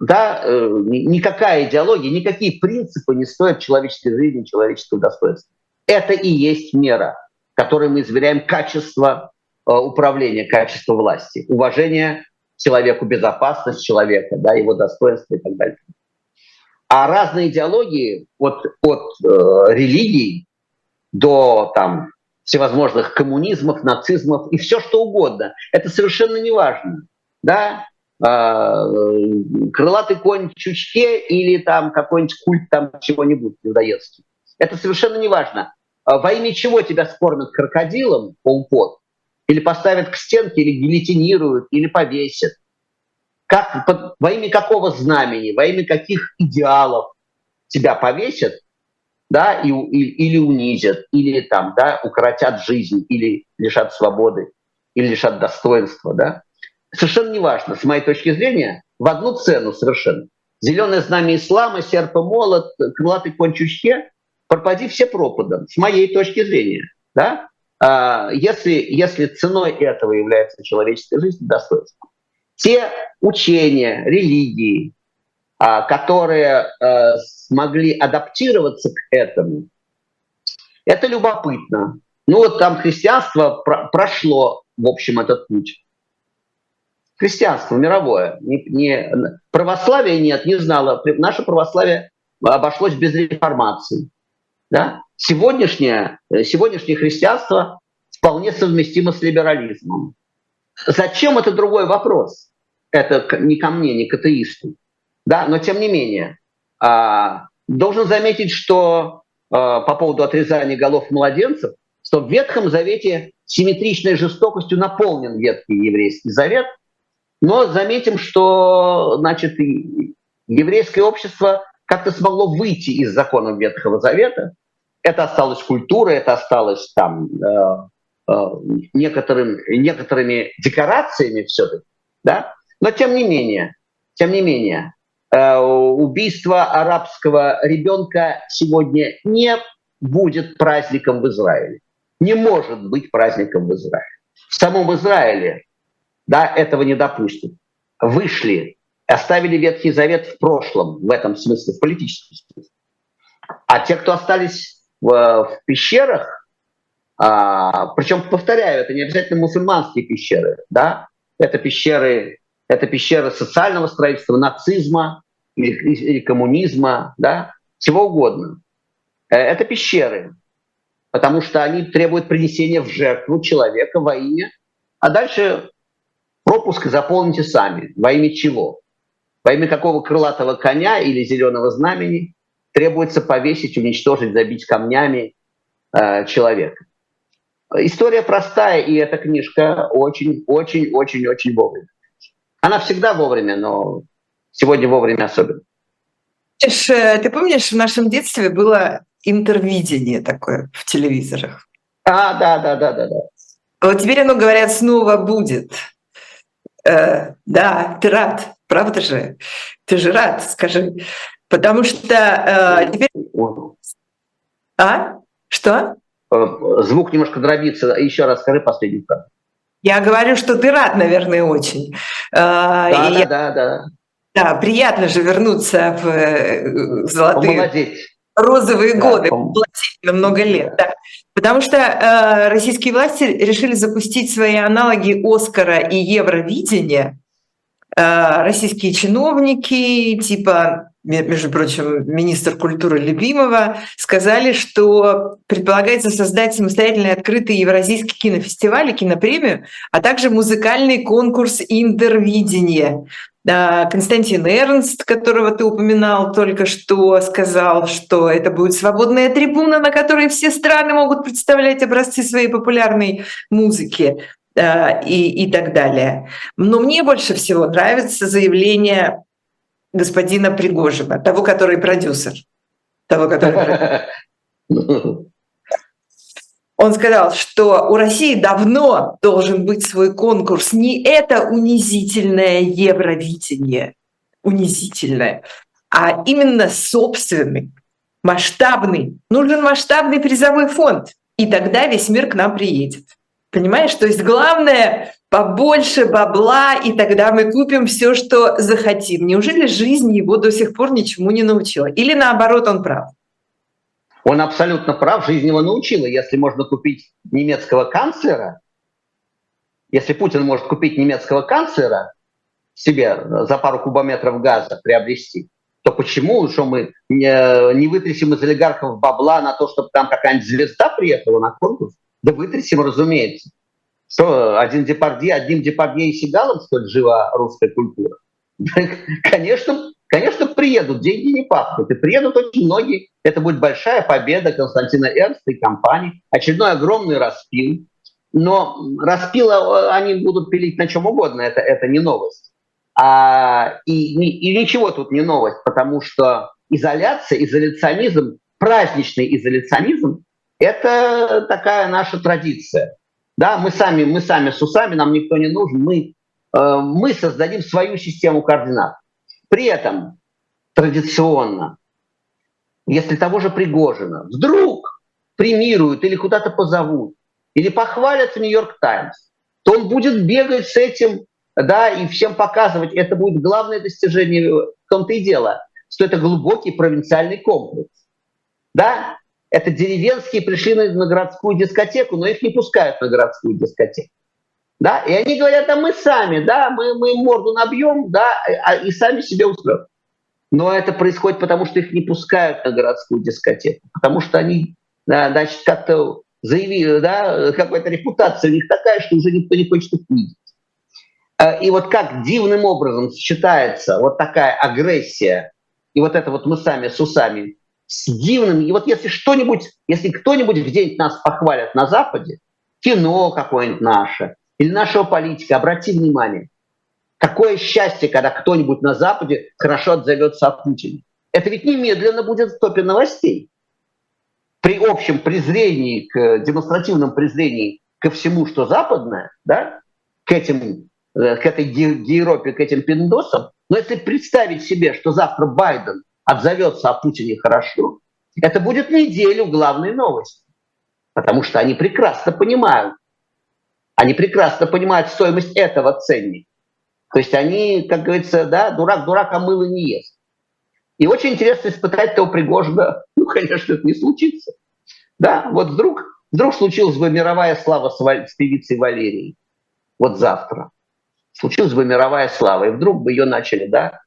да, э, никакая идеология, никакие принципы не стоят человеческой жизни, человеческого достоинства. Это и есть мера, которой мы измеряем качество управления, качества власти, уважение человеку, безопасность человека, да, его достоинство и так далее. А разные идеологии, от, от э, религий до там, всевозможных коммунизмов, нацизмов и все что угодно, это совершенно не важно. Да? крылатый конь в чучке или там какой-нибудь культ там чего-нибудь людоедский. Это совершенно не важно. Во имя чего тебя скормят крокодилом, полпот, или поставят к стенке, или гильотинируют, или повесят. Как, под, во имя какого знамени, во имя каких идеалов тебя повесят, да, и, и, или унизят, или там, да, укоротят жизнь, или лишат свободы, или лишат достоинства, да. Совершенно неважно, с моей точки зрения, в одну цену совершенно. Зеленое знамя ислама, серп и молот, крылатый конь пропади все пропадом, с моей точки зрения, да. А, если, если ценой этого является человеческая жизнь, достоинство. Те учения, религии, а, которые а, смогли адаптироваться к этому, это любопытно. Ну вот там христианство прошло, в общем, этот путь. Христианство мировое. Не, не, православия нет, не знало. Наше православие обошлось без реформации. Да? Сегодняшнее, сегодняшнее христианство вполне совместимо с либерализмом. Зачем это другой вопрос? Это не ко мне, не к атеисту. Да, но тем не менее, а, должен заметить, что а, по поводу отрезания голов младенцев, что в Ветхом Завете симметричной жестокостью наполнен Ветхий Еврейский Завет, но заметим, что значит, еврейское общество как-то смогло выйти из законов Ветхого Завета. Это осталось культурой, это осталось там э, э, некоторым, некоторыми декорациями все-таки, да? Но тем не менее, тем не менее, Э, убийство арабского ребенка сегодня не будет праздником в Израиле. Не может быть праздником в Израиле. В самом Израиле да, этого не допустят. Вышли, оставили Ветхий Завет в прошлом, в этом смысле, в политическом смысле. А те, кто остались в, в пещерах, а, причем, повторяю, это не обязательно мусульманские пещеры, да, это пещеры это пещера социального строительства, нацизма или, или коммунизма, да, чего угодно. Э, это пещеры, потому что они требуют принесения в жертву человека во имя, а дальше пропуск заполните сами. Во имя чего? Во имя какого крылатого коня или зеленого знамени требуется повесить, уничтожить, забить камнями э, человека. История простая, и эта книжка очень-очень-очень-очень вовремя. Она всегда вовремя, но сегодня вовремя особенно. Э, ты помнишь, в нашем детстве было интервидение такое в телевизорах? А, да, да, да, да, да. Вот теперь оно, говорят, снова будет. Э, да, ты рад, правда же? Ты же рад, скажи. Потому что э, теперь... А? Что? Э, звук немножко дробится. Еще раз скажи последний фразу. Я говорю, что ты рад, наверное, очень. А, да, да, да, да. Да, приятно же вернуться в э, золотые Помолодеть. розовые да, годы, пом... на много лет. Да. Потому что э, российские власти решили запустить свои аналоги Оскара и Евровидения. Э, российские чиновники, типа между прочим, министр культуры Любимова, сказали, что предполагается создать самостоятельный открытый евразийский кинофестиваль и кинопремию, а также музыкальный конкурс интервидения. Константин Эрнст, которого ты упоминал только что, сказал, что это будет свободная трибуна, на которой все страны могут представлять образцы своей популярной музыки и, и так далее. Но мне больше всего нравится заявление господина Пригожина, того, который продюсер. Того, который Он сказал, что у России давно должен быть свой конкурс. Не это унизительное евровидение, унизительное, а именно собственный, масштабный. Нужен масштабный призовой фонд, и тогда весь мир к нам приедет. Понимаешь? То есть главное побольше бабла, и тогда мы купим все, что захотим. Неужели жизнь его до сих пор ничему не научила? Или наоборот, он прав? Он абсолютно прав, жизнь его научила. Если можно купить немецкого канцлера, если Путин может купить немецкого канцлера себе за пару кубометров газа приобрести, то почему, что мы не, не вытрясем из олигархов бабла на то, чтобы там какая-нибудь звезда приехала на конкурс? Да вытрясем, разумеется. Что, один Депардье, одним Депардье и Сигалом, столь жива русская культура? Конечно, конечно, приедут, деньги не пахнут. И приедут очень многие. Это будет большая победа Константина Эрнста и компании. Очередной огромный распил. Но распила э, они будут пилить на чем угодно, это, это не новость. А, и, и ничего тут не новость, потому что изоляция, изоляционизм, праздничный изоляционизм – это такая наша традиция. Да, мы сами, мы сами с усами, нам никто не нужен, мы, э, мы создадим свою систему координат. При этом традиционно, если того же Пригожина вдруг премируют или куда-то позовут, или похвалят в Нью-Йорк Таймс, то он будет бегать с этим, да, и всем показывать, это будет главное достижение, в том-то и дело, что это глубокий провинциальный комплекс. Да, это деревенские пришли на, на городскую дискотеку, но их не пускают на городскую дискотеку. Да, и они говорят, да мы сами, да, мы, мы морду набьем, да, а, и сами себе устроим. Но это происходит потому, что их не пускают на городскую дискотеку, потому что они, да, значит, как-то заявили, да, какая-то репутация у них такая, что уже никто не хочет их видеть. А, и вот как дивным образом сочетается вот такая агрессия и вот это вот мы сами с усами с дивным. И вот если что-нибудь, если кто-нибудь где-нибудь нас похвалят на Западе, кино какое-нибудь наше, или нашего политика, обрати внимание, какое счастье, когда кто-нибудь на Западе хорошо отзовется о Путине. Это ведь немедленно будет в топе новостей. При общем презрении, к демонстративном презрении ко всему, что западное, да, к этим, э, к этой Европе, к этим пиндосам, но если представить себе, что завтра Байден отзовется о Путине хорошо, это будет неделю главной новости. Потому что они прекрасно понимают, они прекрасно понимают стоимость этого ценника. То есть они, как говорится, да, дурак дурака мыло не ест. И очень интересно испытать того Пригожина. Ну, конечно, это не случится. Да, вот вдруг, вдруг случилась бы мировая слава с, с певицей Валерией. Вот завтра случилась бы мировая слава, и вдруг бы ее начали, да,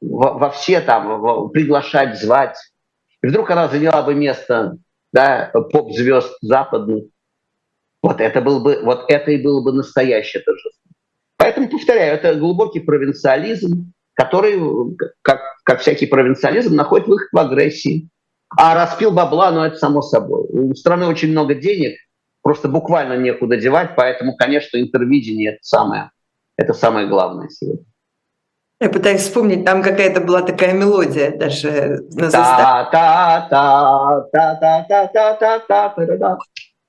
во, во все там во, приглашать, звать. И вдруг она заняла бы место, да, поп-звезд западных. Вот это, был бы, вот это и было бы настоящее торжество. Поэтому, повторяю, это глубокий провинциализм, который, как, как всякий провинциализм, находит выход в агрессии. А распил бабла, ну это само собой. У страны очень много денег, просто буквально некуда девать, поэтому, конечно, интервидение это самое это самое главное сегодня. Я пытаюсь вспомнить, там какая-то была такая мелодия даже на заставе. та та та та та та та та та та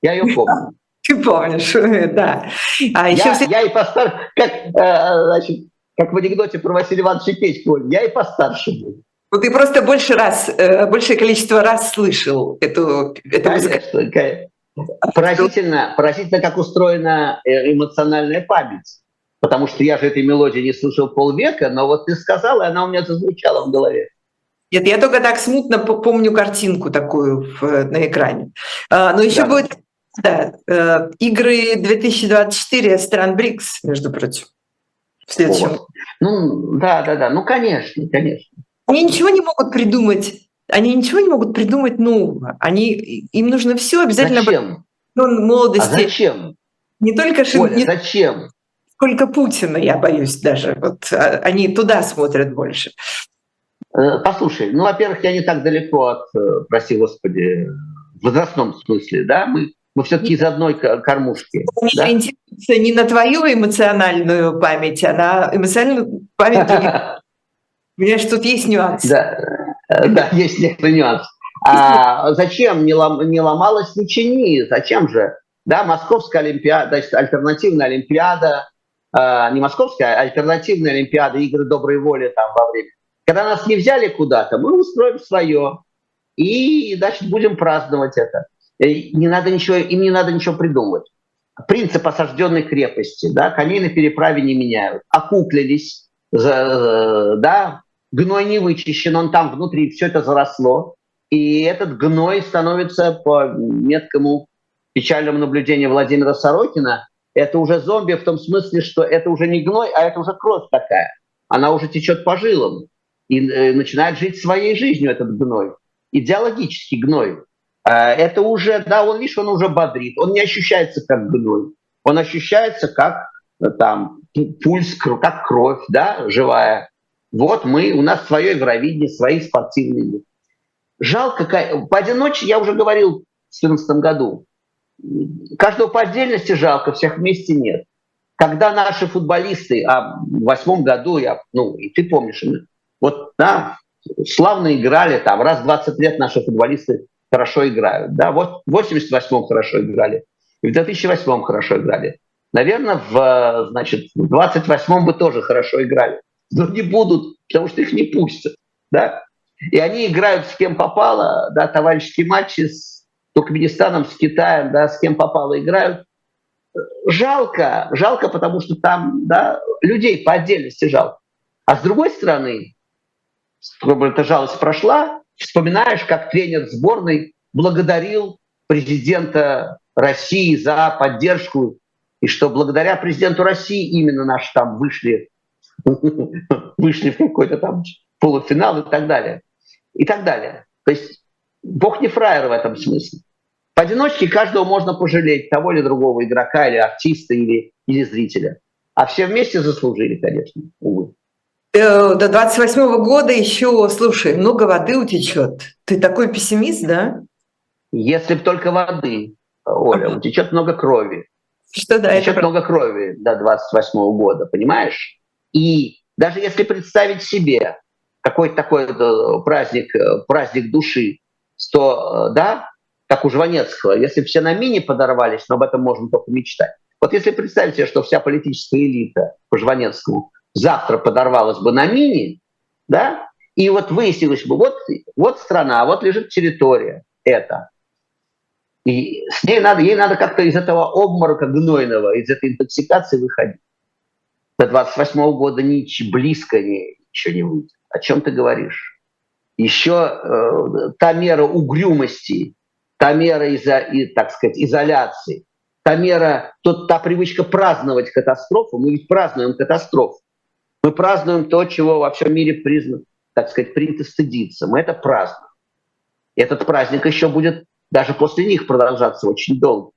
Я ее помню. Ты помнишь, да. А еще я, все... я и постарше, как, э, значит, как в анекдоте про Василия Ивановича Печку, я и постарше был. Ну, ты просто больше раз, э, большее количество раз слышал эту, эту Конечно, Поразительно, поразительно, как устроена э, эмоциональная память потому что я же этой мелодии не слышал полвека, но вот ты сказала, и она у меня зазвучала в голове. Нет, я только так смутно помню картинку такую в, на экране. А, но еще да. будет да, э, игры 2024 стран БРИКС, между прочим. В следующем. О, ну, да, да, да. Ну, конечно, конечно. Они ничего не могут придумать. Они ничего не могут придумать нового. Они, им нужно все обязательно... Зачем? Молодости. А зачем? Не только... Оля, не... зачем? Сколько Путина, я боюсь даже. Вот а, они туда смотрят больше. Э, послушай, ну, во-первых, я не так далеко от, э, прости господи, в возрастном смысле, да, мы, мы все-таки из одной кормушки. Они да? ориентируются не на твою эмоциональную память, а на эмоциональную память других. Понимаешь, тут есть нюанс. Да, э, да есть некоторый нюанс. А зачем не, лом, не ломалась Ничини? Зачем же? Да, Московская Олимпиада, значит, альтернативная Олимпиада, э, не московская, а альтернативная Олимпиада, игры доброй воли там во время. Когда нас не взяли куда-то, мы устроим свое. И, значит, будем праздновать это. И не надо ничего, им не надо ничего придумывать. Принцип осажденной крепости, да, коней на переправе не меняют. Окуклились, да, гной не вычищен, он там внутри, все это заросло. И этот гной становится по меткому печальному наблюдению Владимира Сорокина это уже зомби в том смысле, что это уже не гной, а это уже кровь такая. Она уже течет по жилам и э, начинает жить своей жизнью, этот гной. Идеологический гной. Э, это уже, да, он, видишь, он уже бодрит, он не ощущается как гной. Он ощущается как э, там пульс, как кровь, да, живая. Вот мы, у нас свое Евровидение, свои спортивные. Жалко, поодиночке, я уже говорил в 2014 году, каждого по отдельности жалко, всех вместе нет. Когда наши футболисты, а в восьмом году, я, ну, и ты помнишь, вот, да, славно играли, там, раз в 20 лет наши футболисты хорошо играют, да, вот в 88-м хорошо играли, и в 2008-м хорошо играли. Наверное, в, значит, в 28-м бы тоже хорошо играли, но не будут, потому что их не пустят, да. И они играют с кем попало, да, товарищеские матчи с Туркменистаном, с Китаем, да, с кем попало играют. Жалко, жалко, потому что там, да, людей по отдельности жалко. А с другой стороны, эта жалость прошла, вспоминаешь, как тренер сборной благодарил президента России за поддержку, и что благодаря президенту России именно наши там вышли, вышли в какой-то там полуфинал и так далее. И так далее. То есть Бог не фраер в этом смысле. Поодиночке каждого можно пожалеть, того или другого игрока, или артиста, или, или зрителя. А все вместе заслужили, конечно, увы. Э, до 28 года еще, слушай, много воды утечет. Ты такой пессимист, да? Если бы только воды, Оля, утечет много крови. Что да, утечет это... много крови до 28 года, понимаешь? И даже если представить себе какой-то такой э, праздник, э, праздник души, то, да, как у Жванецкого, если все на мини подорвались, но об этом можно только мечтать. Вот если представить себе, что вся политическая элита по Жванецкому завтра подорвалась бы на мини, да, и вот выяснилось бы, вот, вот страна, вот лежит территория, это. И с ней надо, ей надо как-то из этого обморока гнойного, из этой интоксикации выходить. До 28 -го года ничего, близко не, ничего не выйдет. О чем ты говоришь? Еще э, та мера угрюмости, та мера, изо, и, так сказать, изоляции, та мера, тот, та привычка праздновать катастрофу, мы ведь празднуем катастрофу. Мы празднуем то, чего во всем мире признано, так сказать, принято стыдиться. Мы это празднуем. Этот праздник еще будет даже после них продолжаться очень долго.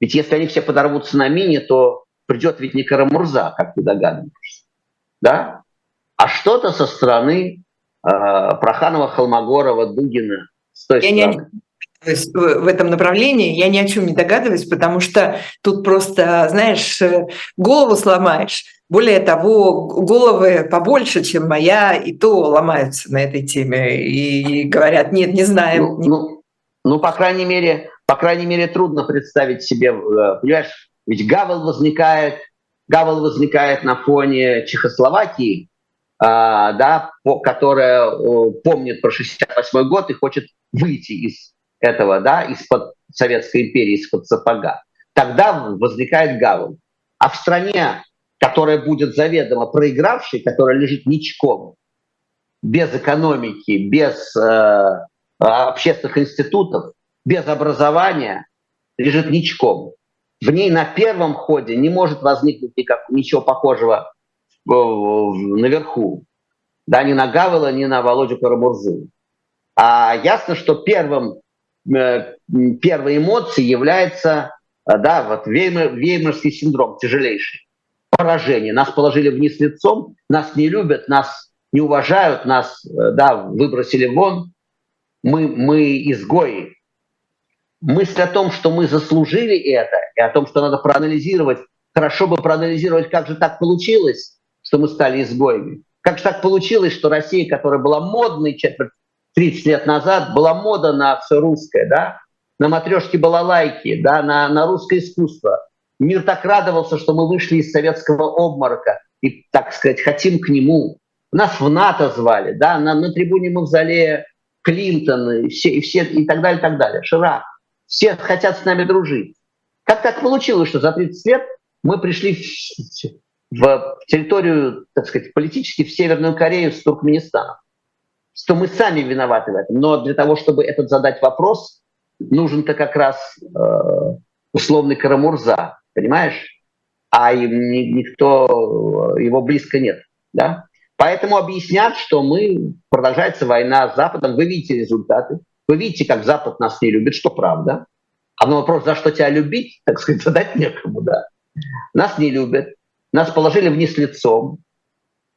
Ведь если они все подорвутся на мине, то придет ведь не Карамурза, как ты догадываешься. Да? А что-то со стороны э, Проханова, Холмогорова, Дугина, с той Я стороны. Не в этом направлении, я ни о чем не догадываюсь, потому что тут просто, знаешь, э, голову сломаешь. Более того, головы побольше, чем моя, и то ломаются на этой теме и говорят, нет, не знаем. Ну, ну, ну по крайней мере, по крайней мере, трудно представить себе, э, понимаешь, ведь Гавел возникает, Гавел возникает на фоне Чехословакии, а, да, которая помнит про 68 год и хочет выйти из этого, да, из-под Советской империи, из-под сапога, тогда возникает Гавель. А в стране, которая будет заведомо проигравшей, которая лежит ничком, без экономики, без э, общественных институтов, без образования, лежит ничком. В ней на первом ходе не может возникнуть никак, ничего похожего э, наверху. Да, ни на Гавела, ни на Володю Карамурзу. А ясно, что первым первой эмоцией является э, да, вот веймер, веймерский синдром тяжелейший. Поражение. Нас положили вниз лицом, нас не любят, нас не уважают, нас э, да, выбросили вон. Мы, мы изгои. Мысль о том, что мы заслужили это, и о том, что надо проанализировать, хорошо бы проанализировать, как же так получилось, что мы стали изгоями. Как же так получилось, что Россия, которая была модной четверть 30 лет назад была мода на все русское, да, на матрешки балалайки, да, на, на русское искусство. Мир так радовался, что мы вышли из советского обморока и, так сказать, хотим к нему. Нас в НАТО звали, да, на, на трибуне Мавзолея Клинтон и все, и все и так далее, и так далее. Ширак. Все хотят с нами дружить. Как так получилось, что за 30 лет мы пришли в, в территорию, так сказать, политически в Северную Корею с Туркменистаном? Что мы сами виноваты в этом. Но для того, чтобы этот задать вопрос, нужен-то как раз э, условный Карамурза, понимаешь? А им ни, никто, его близко нет. Да? Поэтому объяснят, что мы, продолжается война с Западом, вы видите результаты, вы видите, как Запад нас не любит, что правда. А на вопрос, за что тебя любить, так сказать, задать некому, да. нас не любят, нас положили вниз лицом,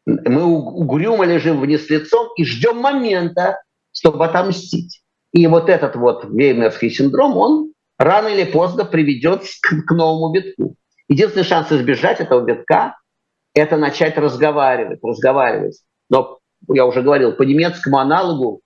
мы угрюмо лежим вниз лицом и ждем момента, чтобы отомстить. И вот этот вот веймерский синдром, он рано или поздно приведет к, к новому витку. Единственный шанс избежать этого витка – это начать разговаривать, разговаривать. Но я уже говорил, по немецкому аналогу,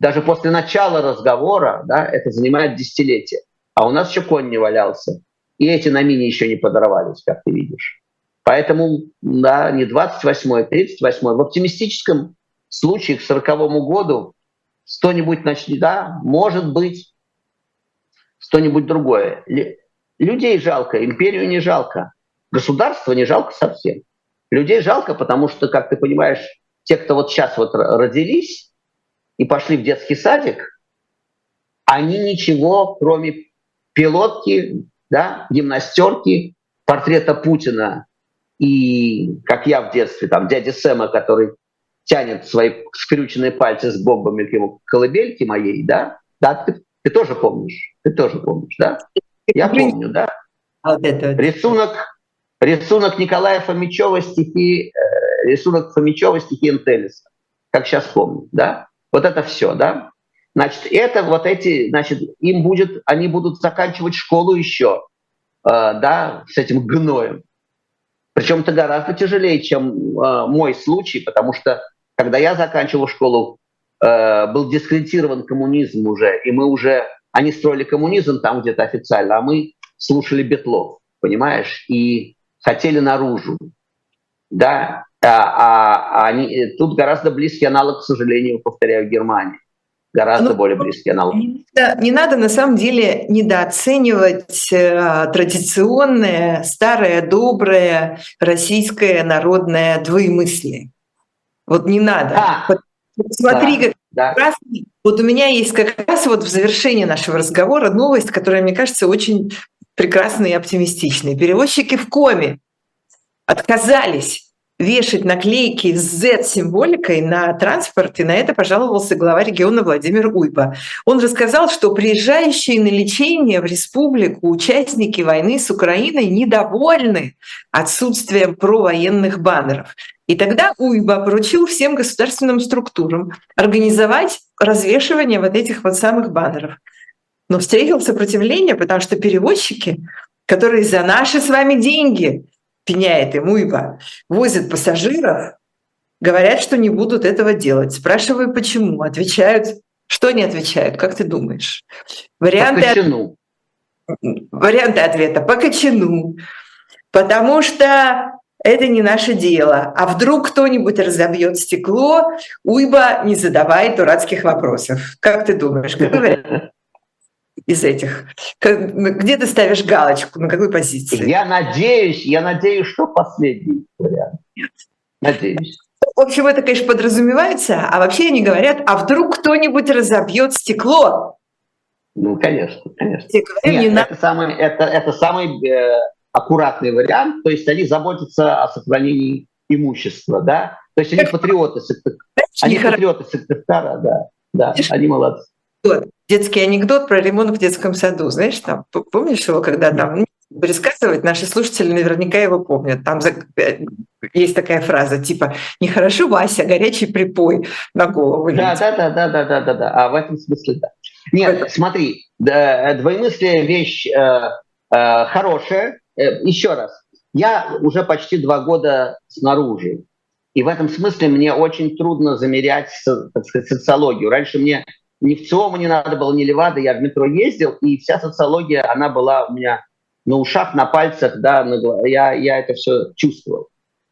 даже после начала разговора, да, это занимает десятилетия. А у нас еще конь не валялся. И эти на мини еще не подорвались, как ты видишь. Поэтому, да, не 28-й, 38-й. В оптимистическом случае к 40 году что-нибудь начнет, да, может быть, что-нибудь другое. Людей жалко, империю не жалко, государство не жалко совсем. Людей жалко, потому что, как ты понимаешь, те, кто вот сейчас вот родились и пошли в детский садик, они ничего, кроме пилотки, да, гимнастерки, портрета Путина и, как я в детстве, там, дяди Сэма, который тянет свои скрюченные пальцы с бомбами к его колыбельке моей, да, да, ты, ты тоже помнишь, ты тоже помнишь, да? Я помню, да? Вот это. Рисунок, рисунок Николая Фомичева стихи, э, рисунок Фомичева стихи Энтелиса, как сейчас помню, да? Вот это все, да? Значит, это вот эти, значит, им будет, они будут заканчивать школу еще, э, да, с этим гноем. Причем это гораздо тяжелее, чем э, мой случай, потому что когда я заканчивал школу, э, был дискредитирован коммунизм уже, и мы уже, они строили коммунизм там где-то официально, а мы слушали Бетлов, понимаешь, и хотели наружу, да, а, а, а они, тут гораздо близкий аналог, к сожалению, повторяю, Германии гораздо ну, более близкий аналог. Не, не надо на самом деле недооценивать э, традиционное, старое, доброе российское народное двоемыслие. Вот не надо. А, Смотри, да, как да. раз вот у меня есть как раз вот в завершении нашего разговора новость, которая, мне кажется, очень прекрасная и оптимистичная. Перевозчики в коме отказались вешать наклейки с Z-символикой на транспорт, и на это пожаловался глава региона Владимир Уйба. Он рассказал, что приезжающие на лечение в республику участники войны с Украиной недовольны отсутствием провоенных баннеров. И тогда Уйба поручил всем государственным структурам организовать развешивание вот этих вот самых баннеров. Но встретил сопротивление, потому что перевозчики, которые за наши с вами деньги пеняет им Уйба, возят пассажиров, говорят, что не будут этого делать. Спрашиваю, почему. Отвечают, что они отвечают, как ты думаешь? Варианты, от... Варианты ответа по кочану, потому что это не наше дело. А вдруг кто-нибудь разобьет стекло, Уйба не задавай дурацких вопросов. Как ты думаешь, какой вариант? Из этих? Где ты ставишь галочку, на какой позиции? Я надеюсь, я надеюсь, что последний вариант. Нет. Надеюсь. В общем, это, конечно, подразумевается, а вообще они говорят, а вдруг кто-нибудь разобьет стекло? Ну, конечно, конечно. Нет, не это, на... самый, это, это самый э, аккуратный вариант, то есть они заботятся о сохранении имущества, да? То есть они патриоты, они патриоты Сыктывкара, да, да, они молодцы детский анекдот про ремонт в детском саду. Знаешь, там, помнишь его, когда там пересказывать, наши слушатели наверняка его помнят. Там э, есть такая фраза, типа «Нехорошо, Вася, горячий припой на голову». Да, да, да, да, да, да, да, да. А в этом смысле да. Нет, это... смотри, да, двоемыслие вещь э, э, хорошая. Э, еще раз, я уже почти два года снаружи. И в этом смысле мне очень трудно замерять так сказать, социологию. Раньше мне ни в ЦИОМа не надо было, ни Левада, я в метро ездил, и вся социология, она была у меня на ушах, на пальцах, да, на, я, я это все чувствовал.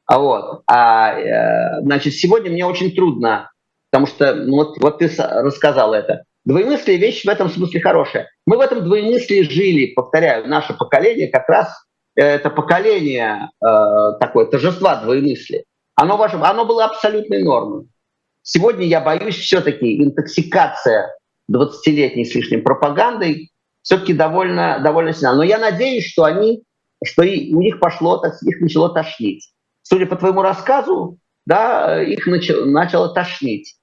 А вот, а, э, значит, сегодня мне очень трудно, потому что, ну, вот, вот ты рассказал это. Двоемыслие вещь в этом смысле хорошая. Мы в этом двоемыслии жили, повторяю, наше поколение как раз э, это поколение э, такое торжества двоемыслия. Оно, оно было абсолютной нормой. Сегодня я боюсь все-таки интоксикация 20-летней с лишним пропагандой все-таки довольно, довольно сильна. Но я надеюсь, что они, что и, у них пошло, так, их начало тошнить. Судя по твоему рассказу, да, их начало, начало тошнить.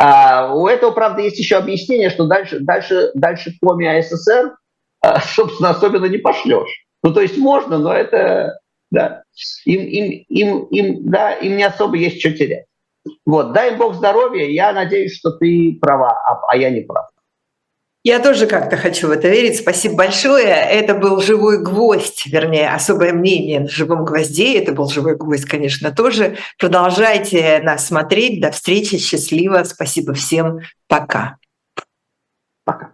А у этого, правда, есть еще объяснение, что дальше, дальше, дальше кроме АССР, а, собственно, особенно не пошлешь. Ну, то есть можно, но это, да, им, им, им, им, да, им не особо есть что терять. Вот, дай им Бог здоровья, я надеюсь, что ты права, а, а я не прав. Я тоже как-то хочу в это верить. Спасибо большое. Это был живой гвоздь, вернее, особое мнение на живом гвозде. Это был живой гвоздь, конечно, тоже. Продолжайте нас смотреть. До встречи. Счастливо. Спасибо всем. Пока. Пока.